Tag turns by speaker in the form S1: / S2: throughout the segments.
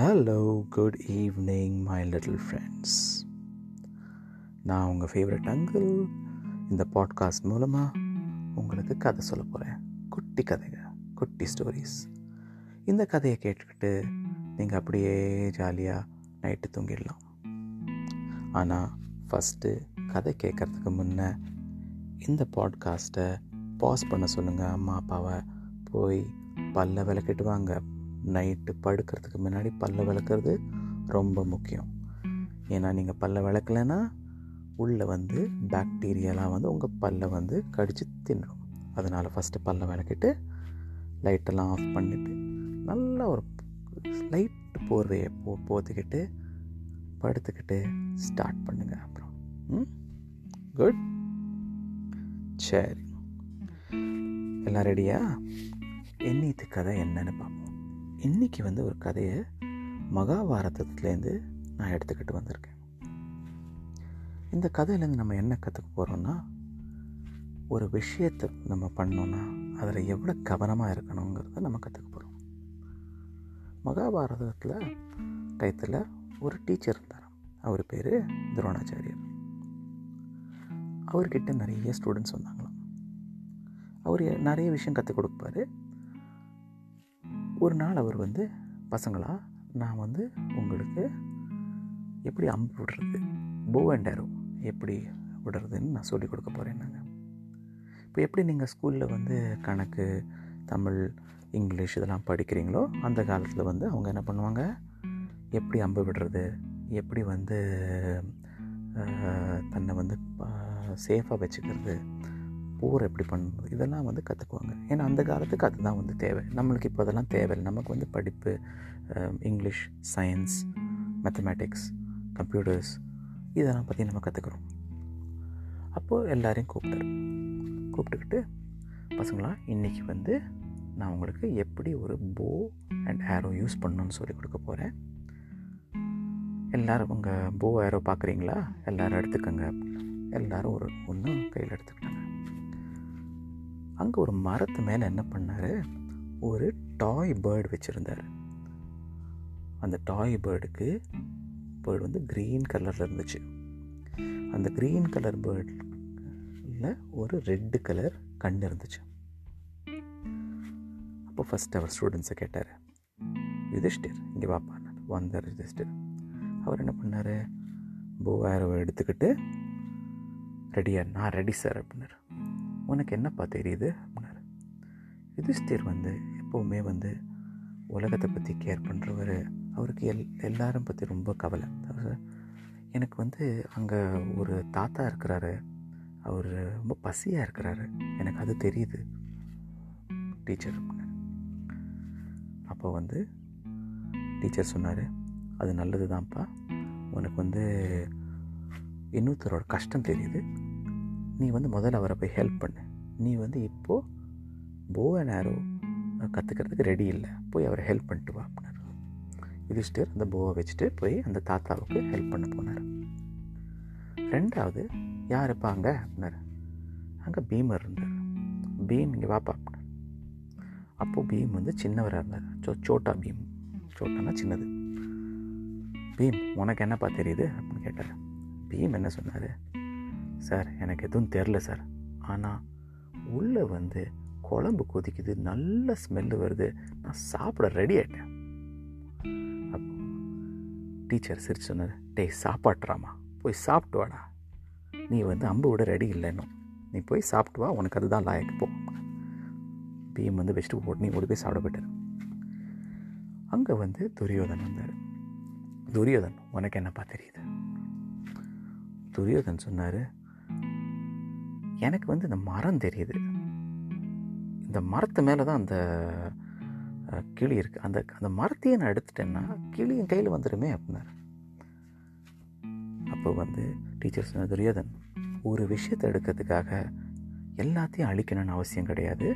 S1: Hello good evening my little friends நான் உங்கள் favourite uncle இந்த பாட்காஸ்ட் மூலமாக உங்களுக்கு கதை சொல்ல போகிறேன் குட்டி கதைங்க குட்டி ஸ்டோரிஸ் இந்த கதையை கேட்டுக்கிட்டு நீங்கள் அப்படியே ஜாலியாக நைட்டு தூங்கிடலாம். ஆனால் ஃபஸ்ட்டு கதை கேட்குறதுக்கு முன்னே இந்த பாட்காஸ்ட்டை பாஸ் பண்ண சொல்லுங்கள் அம்மா அப்பாவை போய் பல்ல விளக்கிட்டு வாங்க. நைட்டு படுக்கிறதுக்கு முன்னாடி பல்ல விளக்குறது ரொம்ப முக்கியம். ஏன்னா நீங்கள் பல்ல விளக்கலைன்னா உள்ளே வந்து பாக்டீரியாலாம் வந்து உங்கள் பல்லை வந்து கடித்து தின்னுடும். அதனால் ஃபஸ்ட்டு பல்ல விளக்கிட்டு லைட்டெல்லாம் ஆஃப் பண்ணிவிட்டு நல்லா ஒரு லைட்டு போர்வையை போ போத்துக்கிட்டு படுத்துக்கிட்டு ஸ்டார்ட் பண்ணுங்கள் அப்புறம். ம்? குட் சரி. எல்லாம் ரெடியா என்னித்து கதை என்னன்னு பார்ப்போம். இன்றைக்கி வந்து ஒரு கதையை மகாபாரதத்துலேருந்து நான் எடுத்துக்கிட்டு வந்திருக்கேன். இந்த கதையிலேருந்து நம்ம என்ன கற்றுக்க போகிறோம்னா ஒரு விஷயத்தை நம்ம பண்ணோன்னா அதில் எவ்வளோ கவனமாக இருக்கணுங்கிறத நம்ம கற்றுக்க போகிறோம். மகாபாரதத்தில் டயத்தில் ஒரு டீச்சர் இருந்தார் அவர் பேர் துரோணாச்சாரியர். அவர்கிட்ட நிறைய ஸ்டூடெண்ட்ஸ் வந்தாங்களாம். அவர் நிறைய விஷயம் கற்றுக் கொடுப்பாரு. ஒரு நாள் அவர் வந்து பசங்களா நான் வந்து உங்களுக்கு எப்படி அம்பு விடுறது? போ அண்ட் ஆரோ எப்படி விடுறதுன்னு நான் சொல்லிக் கொடுக்க போகிறேன் நாங்கள் இப்போ எப்படி நீங்கள் ஸ்கூலில் வந்து கணக்கு தமிழ் இங்கிலீஷ் இதெல்லாம் படிக்கிறீங்களோ அந்த காலத்தில் வந்து அவங்க என்ன பண்ணுவாங்க? எப்படி அம்பு விடுறது? எப்படி வந்து தன்னை வந்து சேஃபாக வச்சுக்கிறது? போர் எப்படி பண்ணணும் இதெல்லாம் வந்து கற்றுக்குவாங்க. ஏன்னா அந்த காலத்துக்கு அதுதான் வந்து தேவை. நம்மளுக்கு இப்போ அதெல்லாம் தேவையில்லை. நமக்கு வந்து படிப்பு இங்கிலீஷ் சயின்ஸ் மேத்தமேட்டிக்ஸ் கம்ப்யூட்டர்ஸ் இதெல்லாம் பற்றி நம்ம கற்றுக்குறோம் அப்போது எல்லாரையும் கூப்பிட்டாரு. கூப்பிட்டுக்கிட்டு பசங்களா இன்றைக்கி வந்து நான் உங்களுக்கு எப்படி ஒரு போ அண்ட் ஆரோ யூஸ் பண்ணணும்னு சொல்லி கொடுக்க போகிறேன் எல்லோரும் உங்கள் போ ஆரோ பார்க்குறீங்களா? எல்லோரும் எடுத்துக்கோங்க. எல்லோரும் ஒரு ஒன்று கையில் எடுத்துக்கிட்டாங்க. அங்கே ஒரு மரத்து மேலே என்ன பண்ணார்? ஒரு டாய் பேர்டு வச்சுருந்தார். அந்த டாய் பேர்டுக்கு பேர்டு வந்து க்ரீன் கலரில் இருந்துச்சு. அந்த க்ரீன் கலர் பேர்டில் ஒரு ரெட்டு கலர் கண் இருந்துச்சு. அப்போ ஃபஸ்ட் அவர் ஸ்டூடெண்ட்ஸை கேட்டார் யுதிஷ்டிர் இங்கே வாப்பா. வந்தார் யுதிஷ்டிர். அவர் என்ன பண்ணார்? போ ஆரோவை எடுத்துக்கிட்டு ரெடியாக நான் ரெடி சார் அப்படின்னாரு. உனக்கு என்னப்பா தெரியுது? அப்படின்னாரு. யுதிஷ்டிர் வந்து எப்போவுமே வந்து உலகத்தை பற்றி கேர் பண்ணுறவர் அவருக்கு எல் எல்லாரும் பற்றி ரொம்ப கவலை. எனக்கு வந்து அங்கே ஒரு தாத்தா இருக்கிறாரு. அவர் ரொம்ப பசியாக இருக்கிறாரு. எனக்கு அது தெரியுது. டீச்சர் அப்போ வந்து டீச்சர் சொன்னார் அது நல்லது தான்ப்பா உனக்கு வந்து இன்னொருத்தரோட கஷ்டம் தெரியுது. நீ வந்து முதல்ல அவரை போய் ஹெல்ப் பண்ணு. நீ வந்து இப்போது போ அண்ட் ஆரோ கற்றுக்கிறதுக்கு ரெடி இல்லை. போய் அவரை ஹெல்ப் பண்ணிட்டு வா அப்படின்னாரு. யுதிஷ்டர் அந்த போவை வச்சுட்டு போய் அந்த தாத்தாவுக்கு ஹெல்ப் பண்ண போனார். ரெண்டாவது யார் இருப்பாங்க அங்கே? அப்படின்னாரு. அங்கே பீமர் இருந்தார். பீம் இங்கே வாப்பா அப்படின்னார். அப்போது பீம் வந்து சின்னவராக இருந்தார். சோ சோட்டா பீம். சோட்டானா சின்னது. பீம் உனக்கு என்னப்பா தெரியுது? அப்படின்னு கேட்டார். பீம் என்ன சொன்னார்? சார் எனக்கு எதுவும் தெரில சார். ஆனால் உள்ளே வந்து குழம்பு கொதிக்குது நல்ல ஸ்மெல்லு வருது. நான் சாப்பிட ரெடி ஆகிட்டேன் அப்போ டீச்சர் சிரிச்சு சொன்னார் டேய் சாப்பாட்டுறாமா போய் சாப்பிட்டு வாடா. நீ வந்து அம்பு விட ரெடி இல்லைன்னு. நீ போய் சாப்பிட்டு வா உனக்கு அதுதான் லாயக்கு போ. பீம் வந்து வச்சுட்டு உடனே ஓடி போய் சாப்பிட போயிட்டார். அங்கே வந்து துரியோதன் வந்தார். துரியோதன் உனக்கு என்னப்பா தெரியுது? துரியோதன் சொன்னார் எனக்கு வந்து இந்த மரம் தெரியுது. இந்த மரத்து மேலே தான் அந்த கிளி இருக்குது அந்த அந்த மரத்தையே நான் எடுத்துட்டேன்னா கிளி என் கையில் வந்துடுமே அப்படின்னாரு. அப்போ வந்து டீச்சர் சொன்ன துரியோதன் ஒரு விஷயத்தை எடுக்கிறதுக்காக எல்லாத்தையும் அழிக்கணும்னு அவசியம் கிடையாது.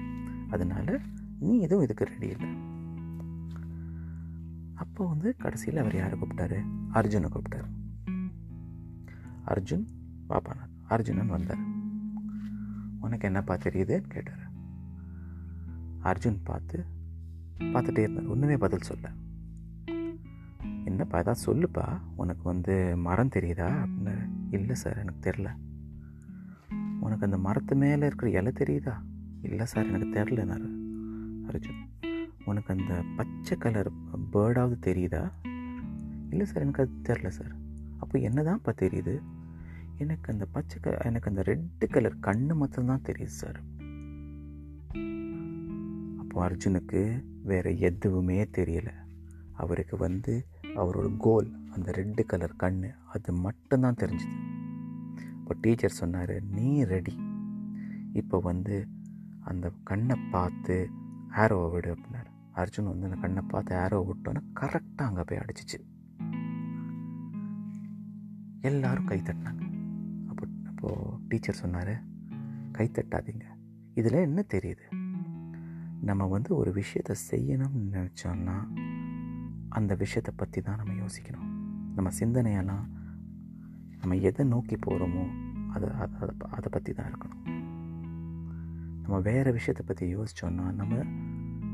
S1: அதனால் நீ எதுவும் இதுக்கு ரெடி இல்லை. அப்போ வந்து கடைசியில் அவர் யாரை கூப்பிட்டாரு? அர்ஜுனை கூப்பிட்டாரு. அர்ஜுன் பாப்பானார். அர்ஜுனன் வந்தார். உனக்கு என்னப்பா தெரியுதுன்னு கேட்டார். அர்ஜுன் பார்த்து பார்த்துட்டே இருந்தார். ஒன்றுமே பதில் சொல்ல. என்னப்பா ஏதாவது சொல்லுப்பா. உனக்கு வந்து மரம் தெரியுதா? அப்படின்னு. இல்லை சார் எனக்கு தெரில. உனக்கு அந்த மரத்து மேலே இருக்கிற இலை தெரியுதா? இல்லை சார் எனக்கு தெரிலனாரு அர்ஜுன். உனக்கு அந்த பச்சை கலர் பேர்டாவது தெரியுதா? இல்லை சார் எனக்கு அது தெரில சார். அப்போ என்னதான்ப்பா தெரியுது? எனக்கு அந்த பச்சை கலர் எனக்கு அந்த ரெட்டு கலர் கண்ணு மட்டும்தான் தெரியுது சார் அப்போ அர்ஜுனுக்கு வேற எதுவுமே தெரியல. அவருக்கு வந்து அவரோட கோல் அந்த ரெட்டு கலர் கண்ணு அது மட்டும்தான் தெரிஞ்சுது. இப்போ டீச்சர் சொன்னார் நீ ரெடி இப்போ வந்து அந்த கண்ணை பார்த்து ஆரோவை விடு அப்படின்னாரு. அர்ஜுன் வந்து அந்த கண்ணை பார்த்து ஆரோவை விட்டோன்னா கரெக்டாக அங்கே போய் அடிச்சிச்சு. எல்லாரும் கை தட்டினாங்க. அப்போது டீச்சர் சொன்னார் கை தட்டாதீங்க. இதில் என்ன தெரியுது? நம்ம வந்து ஒரு விஷயத்தை செய்யணும்னு நினச்சோன்னா அந்த விஷயத்தை பற்றி தான் நம்ம யோசிக்கணும். நம்ம சிந்தனையெல்லாம் நம்ம எதை நோக்கி போகிறோமோ அதை அதை அதை பற்றி தான் இருக்கணும். நம்ம வேறு விஷயத்தை பற்றி யோசித்தோன்னா நம்ம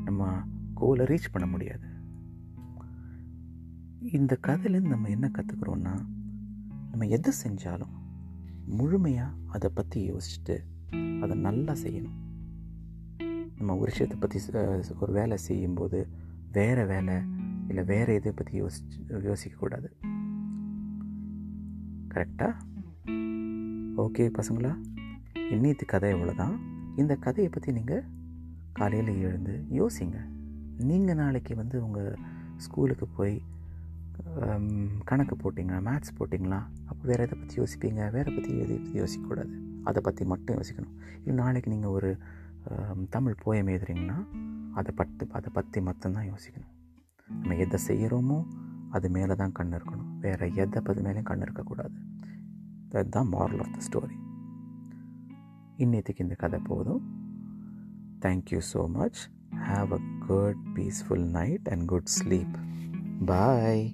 S1: நம்ம கோலை ரீச் பண்ண முடியாது. இந்த கதையிலேருந்து நம்ம என்ன கற்றுக்குறோன்னா நம்ம எதை செஞ்சாலும் முழுமையாக அதை பற்றி யோசிச்சுட்டு அதை நல்லா செய்யணும். நம்ம ஒரு விஷயத்தை பற்றி ஒரு வேலை செய்யும்போது வேறு வேலை இல்லை வேறு இதை பற்றி யோசிச்சு யோசிக்கக்கூடாது. கரெக்டாக ஓகே பசங்களா? இன்னித்து கதை இவ்வளோதான் இந்த கதையை பற்றி நீங்கள் காலையில் எழுந்து யோசிங்க. நீங்கள் நாளைக்கு வந்து உங்கள் ஸ்கூலுக்கு போய் கணக்கு போட்டிங்களா? மேத்ஸ் போட்டிங்களா? அப்போ வேறு எதை பற்றி யோசிப்பீங்க? வேறு பற்றி எதை பற்றி யோசிக்கக்கூடாது. அதை பற்றி மட்டும் யோசிக்கணும். இல்லை நாளைக்கு நீங்கள் ஒரு தமிழ் போயம் எழுதுறீங்கன்னா அதை பட்டு அதை பற்றி மட்டும்தான் யோசிக்கணும். நம்ம எதை செய்கிறோமோ அது மேலே தான் கண் இருக்கணும். வேறு எதை பற்றி மேலேயும் கண் இருக்கக்கூடாது. அதுதான் மாரல் ஆஃப் த ஸ்டோரி இன்னத்துக்கு இந்த கதை போதும். Thank you so much have a good peaceful night and good sleep bye